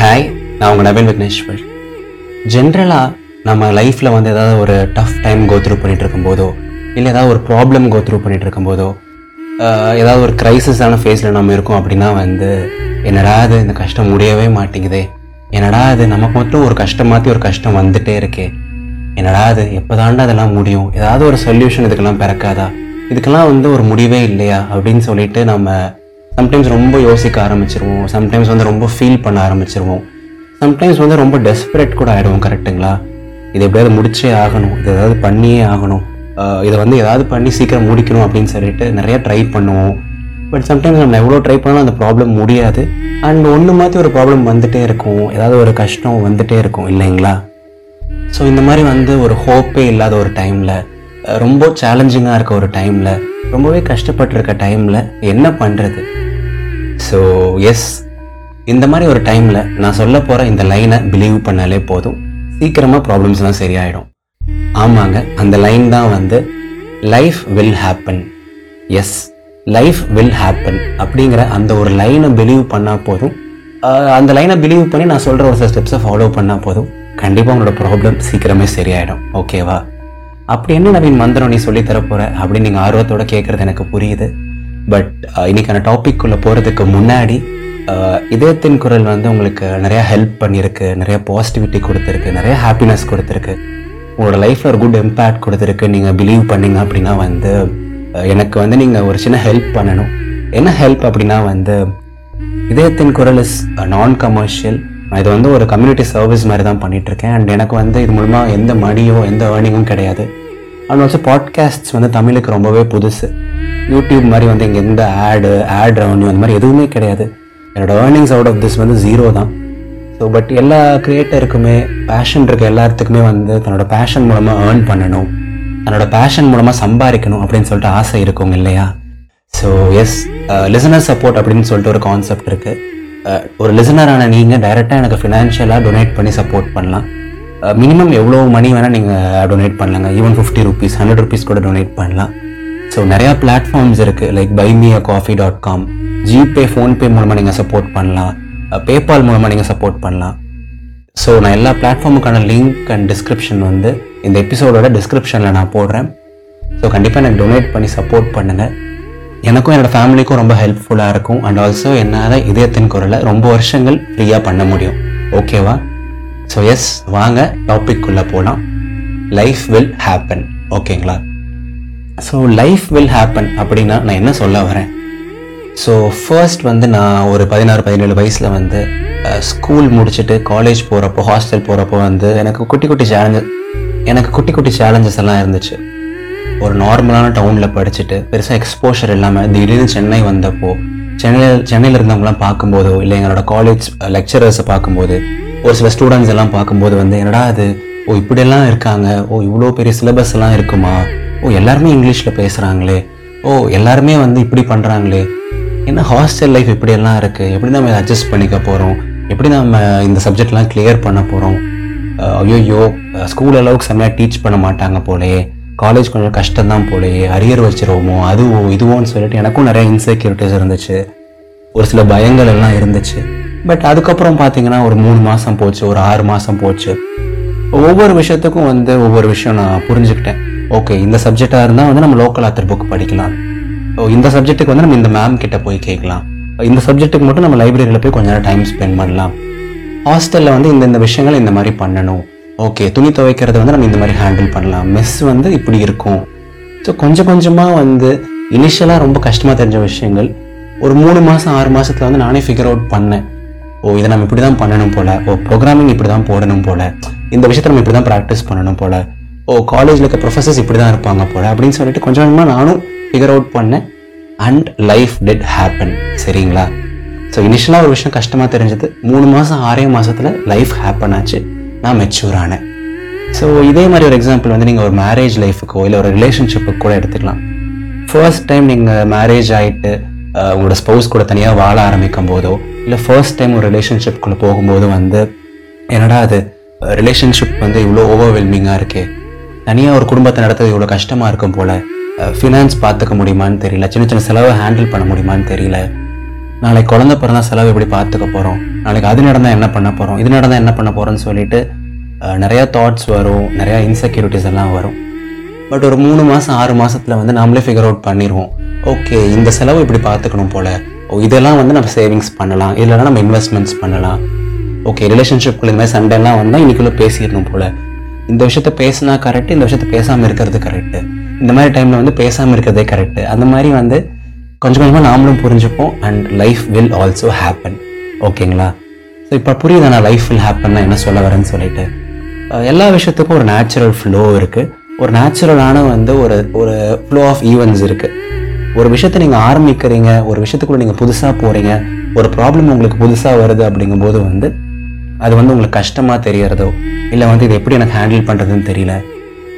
Hi நான் உங்கள் நவீன் விக்னேஸ்வர் ஜென்ரலாக நம்ம லைஃப்பில் வந்து ஏதாவது ஒரு டஃப் டைம் கோத்ரூ பண்ணிகிட்டு இருக்கும்போதோ இல்லை ஏதாவது ஒரு ப்ராப்ளம் கோத்ரூ பண்ணிகிட்டு இருக்கும்போதோ ஏதாவது ஒரு க்ரைசிஸான ஃபேஸில் நம்ம இருக்கோம் அப்படின்னா வந்து என்னடா அது இந்த கஷ்டம் முடியவே மாட்டேங்குதே? என்னடா அது நமக்கு மட்டும் ஒரு கஷ்டம் மாற்றி ஒரு கஷ்டம் வந்துகிட்டே இருக்கே? என்னடா அது எப்போதாண்டா அதெல்லாம் முடியும்? ஏதாவது ஒரு சொல்யூஷன் இதுக்கெல்லாம் பிறக்காதா? இதுக்கெல்லாம் வந்து ஒரு முடிவே இல்லையா? அப்படின்னு சொல்லிட்டு நம்ம சம்டைம்ஸ் ரொம்ப யோசிக்க ஆரம்பிச்சிருவோம். சம்டைம்ஸ் வந்து ரொம்ப ஃபீல் பண்ண ஆரம்பிச்சிருவோம். சம்டைம்ஸ் வந்து ரொம்ப டெஸ்பரேட் கூட ஆகிடுவோம் கரெக்ட்டுங்களா இது எப்படியாவது முடிச்சே ஆகணும். இது ஏதாவது பண்ணியே ஆகணும். இதை வந்து ஏதாவது பண்ணி சீக்கிரம் முடிக்கணும் அப்படின்னு சொல்லிட்டு நிறைய ட்ரை பண்ணுவோம். பட் சம்டைம்ஸ் நம்ம எவ்வளோ ட்ரை பண்ணாலும் அந்த ப்ராப்ளம் முடியாது. அண்ட் ஒன்று மாற்றி ஒரு ப்ராப்ளம் வந்துட்டே இருக்கும். ஏதாவது ஒரு கஷ்டம் வந்துட்டே இருக்கும் இல்லைங்களா? ஸோ இந்த மாதிரி வந்து ஒரு ஹோப்பே இல்லாத ஒரு டைமில் ரொம்ப சேலஞ்சிங்காக இருக்க ஒரு டைமில் ரொம்பவே கஷ்டப்பட்டிருக்க டைமில் என்ன பண்ணுறது ஸோ எஸ் இந்த மாதிரி ஒரு டைமில் நான் சொல்ல போகிற இந்த லைனை பிலீவ் பண்ணாலே போதும். சீக்கிரமாக ப்ராப்ளம்ஸ்லாம் சரியாயிடும். ஆமாங்க அந்த லைன் தான் வந்து life will happen yes life will happen அப்படிங்கிற அந்த ஒரு லைனை பிலீவ் பண்ணால் போதும். அந்த லைனை பிலீவ் பண்ணி நான் சொல்கிற ஒரு சில ஸ்டெப்ஸை ஃபாலோ பண்ணால் போதும். கண்டிப்பாக உங்களோட ப்ராப்ளம் சீக்கிரமே சரியாயிடும். ஓகேவா அப்படி என்ன நவீன் மந்திரம் நீ சொல்லித்தரப்போகிற அப்படின்னு நீங்கள் ஆர்வத்தோட கேட்குறது எனக்கு புரியுது. பட் uh, இன்னைக்கான டாபிக் போகிறதுக்கு முன்னாடி uh, இதயத்தின் குரல் வந்து உங்களுக்கு நிறையா ஹெல்ப் பண்ணியிருக்கு நிறையா பாசிட்டிவிட்டி கொடுத்துருக்கு நிறைய ஹாப்பினஸ் கொடுத்துருக்கு. உங்களோட லைஃப்பில் ஒரு குட் இம்பேக்ட் கொடுத்துருக்கு நீங்கள் பிலீவ் பண்ணீங்க அப்படின்னா வந்து uh, எனக்கு வந்து நீங்கள் ஒரு சின்ன ஹெல்ப் பண்ணணும். என்ன ஹெல்ப் அப்படின்னா வந்து இதயத்தின் குரல் இஸ் நான் கமர்ஷியல் நான் இது வந்து ஒரு கம்யூனிட்டி சர்வீஸ் மாதிரி தான் பண்ணிகிட்ருக்கேன் இருக்கேன். அண்ட் எனக்கு வந்து இது மூலமாக எந்த மணியோ எந்த ஏர்னிங்கும் கிடையாது. அண்ட் ஆல்சோ பாட்காஸ்ட்ஸ் வந்து தமிழுக்கு ரொம்பவே புதுசு. யூடியூப் மாதிரி வந்து இங்கே எந்த ஆடு ஆட் ரெவன்யூ அந்த மாதிரி எதுவுமே கிடையாது. என்னோட ஏர்னிங்ஸ் அவுட் ஆஃப் திஸ் வந்து ஜீரோ தான். ஸோ பட் எல்லா க்ரியேட்டருக்குமே பேஷன் இருக்க எல்லாத்துக்குமே வந்து தன்னோட பேஷன் மூலமாக ஏர்ன் பண்ணணும். தன்னோட பேஷன் மூலமாக சம்பாதிக்கணும் அப்படின்னு சொல்லிட்டு ஆசை இருக்குங்க இல்லையா? ஸோ எஸ் லிசனர் சப்போர்ட் அப்படின்னு சொல்லிட்டு ஒரு கான்செப்ட் இருக்குது uh, ஒரு லிசனரான நீங்கள் டைரெக்டாக எனக்கு ஃபினான்ஷியலாக டொனேட் பண்ணி சப்போர்ட் பண்ணலாம். மினிமம் எவ்வளோ மணி வேணால் நீங்கள் டொனேட் பண்ணலாங்க. Even fifty rupees hundred rupees கூட டொனேட் பண்ணலாம். ஸோ நிறையா பிளாட்ஃபார்ம்ஸ் இருக்குது like buy me a coffee dot com GPay PhonePe மூலமாக நீங்கள் சப்போர்ட் பண்ணலாம். பேபால் மூலமாக நீங்கள் சப்போர்ட் பண்ணலாம். ஸோ நான் எல்லா பிளாட்ஃபார்முக்கான லிங்க் அண்ட் டிஸ்கிரிப்ஷன் வந்து இந்த எபிசோடோட டிஸ்கிரிப்ஷனில் நான் போடுறேன். ஸோ கண்டிப்பாக எனக்கு டொனேட் பண்ணி சப்போர்ட் பண்ணுங்கள் எனக்கும் என்னோடய ஃபேமிலிக்கும் ரொம்ப ஹெல்ப்ஃபுல்லாக இருக்கும். அண்ட் ஆல்சோ என்னால் இதயத்தின் குரலை ரொம்ப வருஷங்கள் ஃப்ரீயாக பண்ண முடியும். ஓகேவா ஸோ எஸ் வாங்க டாப்பிக்குள்ளே போகலாம் லைஃப் வில் ஹேப்பன் ஓகேங்களா ஸோ லைஃப் வில் ஹேப்பன் அப்படின்னா நான் என்ன சொல்ல வரேன்? ஸோ ஃபர்ஸ்ட் வந்து நான் ஒரு பதினாறு பதினேழு வயசில் வந்து ஸ்கூல் முடிச்சுட்டு காலேஜ் போகிறப்போ ஹாஸ்டல் போகிறப்போ வந்து எனக்கு குட்டி குட்டி சேலஞ்சஸ் எனக்கு குட்டி குட்டி சேலஞ்சஸ் எல்லாம் இருந்துச்சு. ஒரு நார்மலான டவுனில் படிச்சுட்டு பெருசாக எக்ஸ்போஷர் இல்லாமல் திடீர்னு சென்னை வந்தப்போ சென்னையில் சென்னையில் இருந்தவங்களாம் பார்க்கும்போதோ இல்லை எங்களோட காலேஜ் லெக்சரர்ஸை பார்க்கும்போது ஒரு சில ஸ்டூடெண்ட்ஸ் எல்லாம் பார்க்கும்போது வந்து என்னடா அது ஓ இப்படியெல்லாம் இருக்காங்க. ஓ இவ்வளோ பெரிய சிலபஸ் எல்லாம் இருக்குமா? ஓ எல்லாருமே இங்கிலீஷில் பேசுகிறாங்களே ஓ எல்லாருமே வந்து இப்படி பண்ணுறாங்களே என்ன ஹாஸ்டல் லைஃப் இப்படியெல்லாம் இருக்குது எப்படி நம்ம அட்ஜஸ்ட் பண்ணிக்க போகிறோம் எப்படி நம்ம இந்த சப்ஜெக்ட்லாம் கிளியர் பண்ண போகிறோம் ஐயோயோ ஸ்கூல் அளவுக்கு செம்மையாக டீச் பண்ண மாட்டாங்க போலயே. காலேஜ் கொஞ்சம் கஷ்டம்தான் போலயே. அரியர் வச்சிருவோமோ? அதுவோ இதுவோன்னு சொல்லிட்டு எனக்கும் நிறைய இன்செக்யூரிட்டிஸ் இருந்துச்சு. ஒரு சில பயங்கள் எல்லாம் இருந்துச்சு. பட் அதுக்கப்புறம் பார்த்தீங்கன்னா ஒரு மூணு மாதம் போச்சு ஒரு ஆறு மாதம் போச்சு. ஒவ்வொரு விஷயத்துக்கும் வந்து ஒவ்வொரு விஷயம் நான் புரிஞ்சுக்கிட்டேன். ஓகே இந்த சப்ஜெக்டாக இருந்தால் வந்து நம்ம லோக்கல் ஆத்தர் புக் படிக்கலாம். ஓ இந்த சப்ஜெக்ட்டுக்கு வந்து நம்ம இந்த மேம் கிட்ட போய் கேட்கலாம். இந்த சப்ஜெக்ட்டுக்கு மட்டும் நம்ம லைப்ரரியில் போய் கொஞ்ச நேரம் டைம் ஸ்பெண்ட் பண்ணலாம். ஹாஸ்டலில் வந்து இந்த இந்த விஷயங்கள் இந்த மாதிரி பண்ணணும். ஓகே துணி துவைக்கிறது வந்து நம்ம இந்த மாதிரி ஹேண்டில் பண்ணலாம். மெஸ் வந்து இப்படி இருக்கும். ஸோ கொஞ்சம் கொஞ்சமாக வந்து இனிஷியலாக ரொம்ப கஷ்டமாக தெரிஞ்ச விஷயங்கள். ஒரு மூணு மாதம் ஆறு மாதத்தில் வந்து நானே ஃபிகர் அவுட் பண்ணேன். ஓ இதை நம்ம இப்படி தான் பண்ணணும் போல. ஓ ப்ரோக்ராமிங் இப்படி தான் போடணும் போல. இந்த விஷயத்தை நம்ம இப்படி தான் ப்ராக்டிஸ் பண்ணணும் போல. ஓ காலேஜில் இருக்க ப்ரொஃபஸர்ஸ் இப்படி தான் இருப்பாங்க போல அப்படின்னு சொல்லிட்டு கொஞ்சம் கொஞ்சமாக நானும் ஃபிகர் அவுட் பண்ணேன். அண்ட் லைஃப் டெட் ஹேப்பன் சரிங்களா? ஸோ இனிஷியலாக ஒரு விஷயம் கஷ்டமாக தெரிஞ்சது. மூணு மாதம் ஆறே மாதத்தில் லைஃப் ஹேப்பன் ஆச்சு. நான் மெச்சூர் ஆனேன். ஸோ இதே மாதிரி ஒரு எக்ஸாம்பிள் வந்து நீங்கள் ஒரு மேரேஜ் லைஃபுக்கோ இல்லை ஒரு ரிலேஷன்ஷிப்புக்கு கூட எடுத்துக்கலாம். ஃபர்ஸ்ட் டைம் நீங்கள் மேரேஜ் ஆகிட்டு உங்களோட ஸ்பௌஸ் கூட தனியாக வாழ ஆரம்பிக்கும் போதோ இல்லை ஃபர்ஸ்ட் டைம் ஒரு ரிலேஷன்ஷிப்குள்ளே போகும்போது வந்து என்னடா அது ரிலேஷன்ஷிப் வந்து இவ்வளோ ஓவர்வெல்மிங்காக இருக்கே. தனியாக ஒரு குடும்பத்தை நடத்துறது இவ்வளோ கஷ்டமாக இருக்கும் போல் ஃபினான்ஸ் பார்த்துக்க முடியுமான்னு தெரியல சின்ன சின்ன செலவை ஹேண்டில் பண்ண முடியுமான்னு தெரியல. நாளைக்கு குழந்த பிறந்தா செலவு எப்படி பார்த்துக்க போகிறோம் நாளைக்கு அது நடந்தால் என்ன பண்ண போகிறோம் இது நடந்தால் என்ன பண்ண போகிறோம்னு சொல்லிட்டு நிறையா தாட்ஸ் வரும் நிறையா இன்செக்யூரிட்டிஸ் எல்லாம் வரும். பட் ஒரு மூணு மாதம் ஆறு மாதத்தில் வந்து நாமளே ஃபிகர் அவுட் பண்ணிடுவோம் ஓகே இந்த செலவு இப்படி பார்த்துக்கணும் போல. ஓ இதெல்லாம் வந்து நம்ம சேவிங்ஸ் பண்ணலாம். இல்லைனா நம்ம இன்வெஸ்ட்மெண்ட்ஸ் பண்ணலாம். ஓகே ரிலேஷன்ஷிப்குள்ள இந்த மாதிரி சண்டைலாம் வந்தால் இன்றைக்குள்ளே பேசிடணும் போல. இந்த விஷயத்த பேசினா கரெக்ட் இந்த விஷயத்த பேசாமல் இருக்கிறது கரெக்ட் இந்த மாதிரி டைமில் வந்து பேசாமல் இருக்கிறதே கரெக்ட் அந்த மாதிரி வந்து கொஞ்சம் கொஞ்சமாக நாமளும் புரிஞ்சுப்போம் and life will also happen ஓகேங்களா ஸோ இப்போ புரியுது நான் லைஃப் வில் ஹேப்பன்னா என்ன சொல்ல வரேன்னு சொல்லிட்டு? எல்லா விஷயத்துக்கும் ஒரு நேச்சுரல் ஃப்ளோ இருக்குது ஒரு நேச்சுரலான வந்து ஒரு ஒரு ஃப்ளோ ஆஃப் ஈவெண்ட்ஸ் இருக்குது ஒரு விஷயத்தை நீங்கள் ஆரம்பிக்கிறீங்க ஒரு விஷயத்துக்குள்ள நீங்கள் புதுசாக போகிறீங்க ஒரு ப்ராப்ளம் உங்களுக்கு புதுசாக வருது அப்படிங்கும்போது வந்து அது வந்து உங்களுக்கு கஷ்டமாக தெரியறதோ இல்லை வந்து இது எப்படி எனக்கு ஹேண்டில் பண்ணுறதுன்னு தெரியல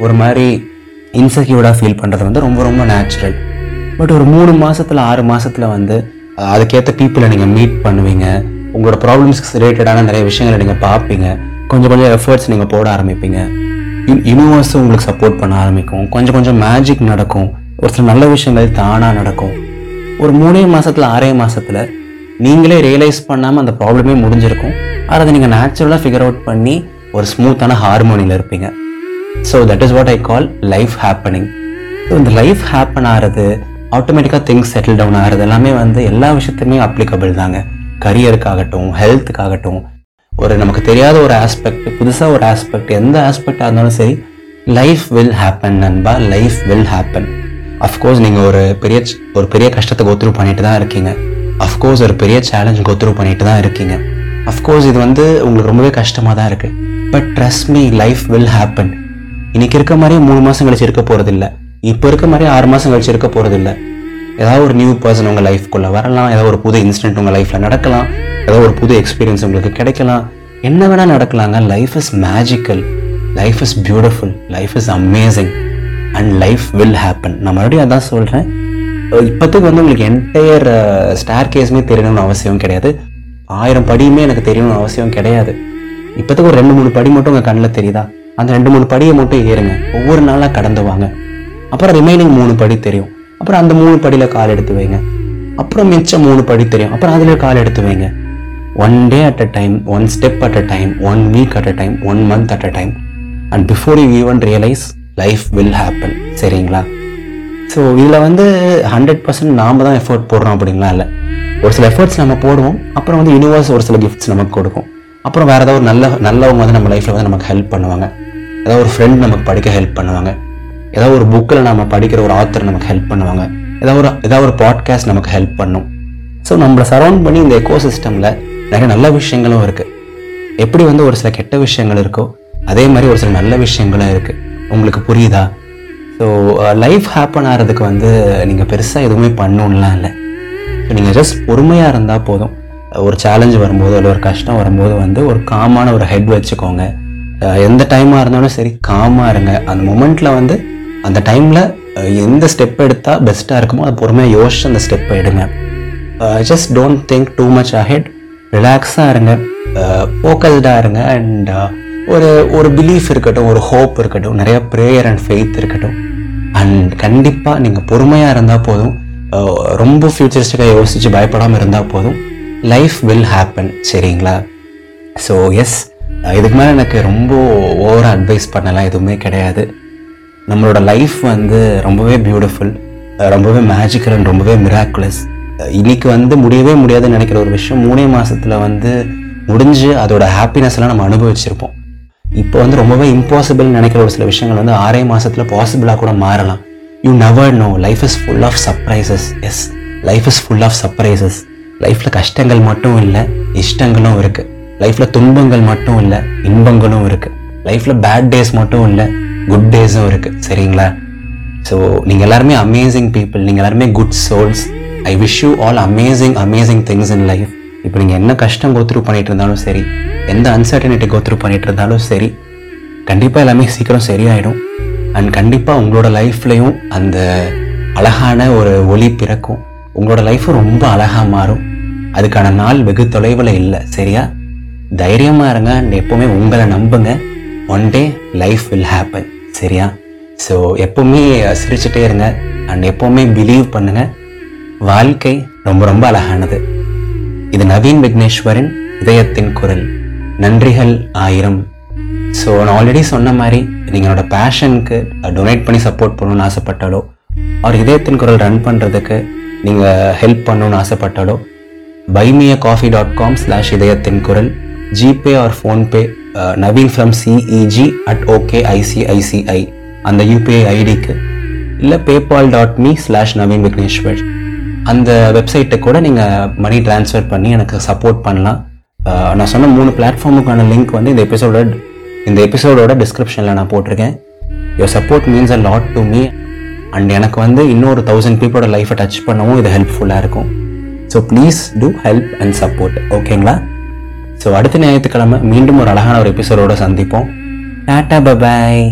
ஒரு மாதிரி இன்செக்யூர்டாக ஃபீல் பண்ணுறது வந்து ரொம்ப ரொம்ப நேச்சுரல் பட் ஒரு மூணு மாதத்தில் ஆறு மாதத்தில் வந்து அதுக்கேற்ற பீப்புளை நீங்கள் மீட் பண்ணுவீங்க உங்களோட ப்ராப்ளம்ஸ்க்கு ரிலேட்டடான நிறைய விஷயங்களை நீங்கள் பார்ப்பீங்க கொஞ்சம் கொஞ்சம் எஃபர்ட்ஸ் நீங்கள் போட ஆரம்பிப்பீங்க. யூனிவர்ஸ் உங்களுக்கு சப்போர்ட் பண்ண ஆரம்பிக்கும் கொஞ்சம் கொஞ்சம் மேஜிக் நடக்கும் ஒரு சில நல்ல விஷயங்கள் தானாக நடக்கும். ஒரு மூணே மாதத்தில் ஆறே மாதத்தில் நீங்களே ரியலைஸ் பண்ணாமல் அந்த ப்ராப்ளமே முடிஞ்சிருக்கும். ஆனால் அதை நீங்கள் நேச்சுரலாக ஃபிகர் அவுட் பண்ணி ஒரு ஸ்மூத்தான ஹார்மோனியில் இருப்பீங்க. So that is what I call life happening so இந்த லைஃப் ஹேப்பன் ஆகிறது ஆட்டோமேட்டிக்காக திங்ஸ் செட்டில் டவுன் ஆகிறது எல்லாமே வந்து எல்லா விஷயத்துலையுமே அப்ளிகபிள் தாங்க. கரியருக்காகட்டும் ஹெல்த்துக்காகட்டும் ஒரு நமக்கு தெரியாத ஒரு ஆஸ்பெக்ட் புதுசாக ஒரு ஆஸ்பெக்ட் எந்த ஆஸ்பெக்டாக இருந்தாலும் சரி லைஃப் வில் ஹேப்பன் நண்பா. Life will happen of course நீங்கள் ஒரு பெரிய ஒரு பெரிய கஷ்டத்தை கோத்ரூ பண்ணிட்டு தான் இருக்கீங்க. அஃப்கோர்ஸ் ஒரு பெரிய சேலஞ்ச் கோத்ரூ பண்ணிட்டு தான் இருக்கீங்க. அஃப்கோர்ஸ் இது வந்து உங்களுக்கு ரொம்பவே கஷ்டமாக தான் இருக்கு. But trust me life will happen இன்னைக்கு இருக்க மாதிரியே மூணு மாதம் கழிச்சு இருக்க போகிறதில்ல இப்போ இருக்க மாதிரியே ஆறு மாதம் கழிச்சு இருக்க போகிறதில்ல ஏதாவது ஒரு நியூ பர்சன் உங்கள் லைஃப்குள்ளே வரலாம். ஏதாவது ஒரு புது இன்சிடென்ட் உங்கள் லைஃப்பில் நடக்கலாம். ஏதாவது ஒரு புது எக்ஸ்பீரியன்ஸ் உங்களுக்கு கிடைக்கலாம். என்ன வேணால் நடக்கலாங்க. Life is magical life is beautiful life is amazing and life will happen நான் மறுபடியும் அதான் சொல்கிறேன் இப்போத்துக்கு வந்து உங்களுக்கு என்டையர் ஸ்டார் கேஸுமே தெரியணும்னு அவசியம் கிடையாது. ஆயிரம் படியுமே எனக்கு தெரியணும்னு அவசியம் கிடையாது. இப்போத்துக்கு ஒரு ரெண்டு மூணு படி மட்டும் உங்கள் கண்ணில் தெரியுதா? அந்த ரெண்டு மூணு படியை மட்டும் ஏறுங்க. ஒவ்வொரு நாளாக கடந்து வாங்க. அப்புறம் ரிமைனிங் மூணு படி தெரியும். அப்புறம் அந்த மூணு படியில் கால் எடுத்து வைங்க. அப்புறம் மிச்சம் மூணு படி தெரியும். அப்புறம் அதில் கால் எடுத்து வைங்க. One day at a time one step at a time one week at a time one month at a time and before you even realise life will happen சரிங்களா? ஸோ இதில் வந்து ஹண்ட்ரட் பர்சன்ட் நாம் தான் effort போடுறோம் அப்படிங்களா இல்லை. ஒரு சில எஃபர்ட்ஸ் நம்ம போடுவோம். அப்புறம் வந்து யூனிவர்ஸ் ஒரு சில கிஃப்ட்ஸ் நமக்கு கொடுக்கும். அப்புறம் வேறு ஏதாவது ஒரு நல்ல நல்லவங்க வந்து நம்ம லைஃப்பில் வந்து நமக்கு ஹெல்ப் பண்ணுவாங்க. ஏதாவது ஒரு ஃப்ரெண்ட் நமக்கு படிக்க ஹெல்ப் பண்ணுவாங்க. ஏதாவது ஒரு புக்கில் நம்ம படிக்கிற ஒரு ஆத்தர் நமக்கு ஹெல்ப் பண்ணுவாங்க. ஏதாவது ஒரு ஏதாவது ஒரு பாட்காஸ்ட் நமக்கு ஹெல்ப் பண்ணும். ஸோ நம்மளை சரௌண்ட் பண்ணி இந்த எக்கோ சிஸ்டமில் நிறைய நல்ல விஷயங்களும் இருக்குது எப்படி வந்து ஒரு சில கெட்ட விஷயங்கள் இருக்கோ அதே மாதிரி ஒரு சில நல்ல விஷயங்களும் இருக்குது உங்களுக்கு புரியுதா? ஸோ லைஃப் ஹேப்பன் ஆகிறதுக்கு வந்து நீங்கள் பெருசாக எதுவுமே பண்ணணும்லாம் இல்லை. ஸோ நீங்கள் ஜஸ்ட் பொறுமையாக இருந்தால் போதும். ஒரு சேலஞ்ச் வரும்போது இல்லை ஒரு கஷ்டம் வரும்போது வந்து ஒரு காமான ஒரு ஹெட் வச்சுக்கோங்க. எந்த டைமாக இருந்தாலும் சரி காமாக இருங்க. அந்த மொமெண்ட்டில் வந்து அந்த டைமில் எந்த ஸ்டெப் எடுத்தால் பெஸ்ட்டாக இருக்குமோ அதை பொறுமையாக யோசிச்சு அந்த ஸ்டெப்பை எடுங்க. Just don't think too much ahead ரிலாக்ஸாக இருங்க. ஃபோக்கஸ்டாக இருங்க. அண்ட் ஒரு ஒரு பிலீஃப் இருக்கட்டும் ஒரு ஹோப் இருக்கட்டும் நிறைய ப்ரேயர் அண்ட் ஃபெய்த் இருக்கட்டும். அண்ட் கண்டிப்பாக நீங்கள் பொறுமையாக இருந்தால் போதும். ரொம்ப ஃபியூச்சரிஸ்டிக்காக யோசித்து பயப்படாமல் இருந்தால் போதும். லைஃப் வில் ஹேப்பன் சரிங்களா? ஸோ எஸ் இதுக்கு மேலே எனக்கு ரொம்ப ஓவராக அட்வைஸ் பண்ணலாம் எதுவுமே கிடையாது. நம்மளோட லைஃப் வந்து ரொம்பவே பியூட்டிஃபுல் ரொம்பவே மேஜிக்கல் அண்ட் ரொம்பவே மிராக்குலஸ் இன்னைக்கு வந்து முடியவே முடியாதுன்னு நினைக்கிற ஒரு விஷயம் மூணே மாதத்தில் வந்து முடிஞ்சு அதோட ஹாப்பினஸ் எல்லாம் நம்ம அனுபவிச்சிருப்போம். இப்போ வந்து ரொம்பவே இம்பாசிபிள் நினைக்கிற ஒரு சில விஷயங்கள் வந்து ஆறே மாதத்தில் பாசிபிளாக கூட மாறலாம். You never know life is full of surprises yes life is full of surprises லைஃப்பில் கஷ்டங்கள் மட்டும் இல்லை இஷ்டங்களும் இருக்குது லைஃப்பில் துன்பங்கள் மட்டும் இல்லை இன்பங்களும் இருக்குது லைஃப்பில் பேட் டேஸ் மட்டும் இல்லை குட் டேஸும் இருக்குது சரிங்களா? ஸோ நீங்கள் எல்லாருமே அமேசிங் பீப்புள் நீங்கள் எல்லாருமே good souls I wish you all amazing amazing things in life இப்போ நீங்கள் என்ன கஷ்டம் கோத்ரூ பண்ணிகிட்டு இருந்தாலும் சரி எந்த அன்சர்டனிட்டி கோத்ரூ பண்ணிகிட்டு இருந்தாலும் சரி கண்டிப்பாக எல்லாமே சீக்கிரம் சரியாயிடும். அண்ட் கண்டிப்பாக உங்களோட லைஃப்லேயும் அந்த அழகான ஒரு ஒளி பிறக்கும். உங்களோட லைஃப்பும் ரொம்ப அழகாக மாறும். அதுக்கான நாள் வெகு தொலைவில் இல்லை சரியா? தைரியமாக இருங்க அண்ட் எப்போவுமே உங்களை நம்புங்க. One day life will happen சரியா? ஸோ எப்போவுமே சிரிச்சுட்டே இருங்க அண்ட் எப்போவுமே பிலீவ் பண்ணுங்கள் வாழ்க்கை ரொம்ப ரொம்ப அழகானது. இது நவீன் விக்னேஸ்வரின் இதயத்தின் குரல். நன்றிகள் ஆயிரம். ஸோ நான் ஆல்ரெடி சொன்ன மாதிரி நீங்கள் என்னோட பேஷனுக்கு டொனேட் பண்ணி சப்போர்ட் பண்ணணும்னு ஆசைப்பட்டாலோ அவர் இதயத்தின் குரல் ரன் பண்ணுறதுக்கு நீங்கள் ஹெல்ப் பண்ணணும்னு ஆசைப்பட்டாலோ buy me a coffee dot com slash இதயத்தின் குரல் GPay or PhonePe Naveen from CEG at okay ICICI அந்த யூபிஐ ஐடிக்கு இல்லை PayPal dot me slash Naveen Vigneshwar அந்த வெப்சைட்டை கூட நீங்கள் மணி ட்ரான்ஸ்ஃபர் பண்ணி எனக்கு சப்போர்ட் பண்ணலாம். நான் சொன்ன மூணு பிளாட்ஃபார்முக்கான லிங்க் வந்து இந்த எபிசோட இந்த எபிசோடோட டிஸ்கிரிப்ஷனில் நான் போட்டிருக்கேன். Your support means a lot to me and எனக்கு வந்து இன்னொரு தௌசண்ட் பீப்புளோட லைஃப்பை டச் பண்ணவும் இது ஹெல்ப்ஃபுல்லாக இருக்கும். So please do help and support ஓகேங்களா ஸோ அடுத்த ஞாயிற்றுக்கிழமை மீண்டும் ஒரு அழகான ஒரு எபிசோடோட சந்திப்போம். Tata bye bye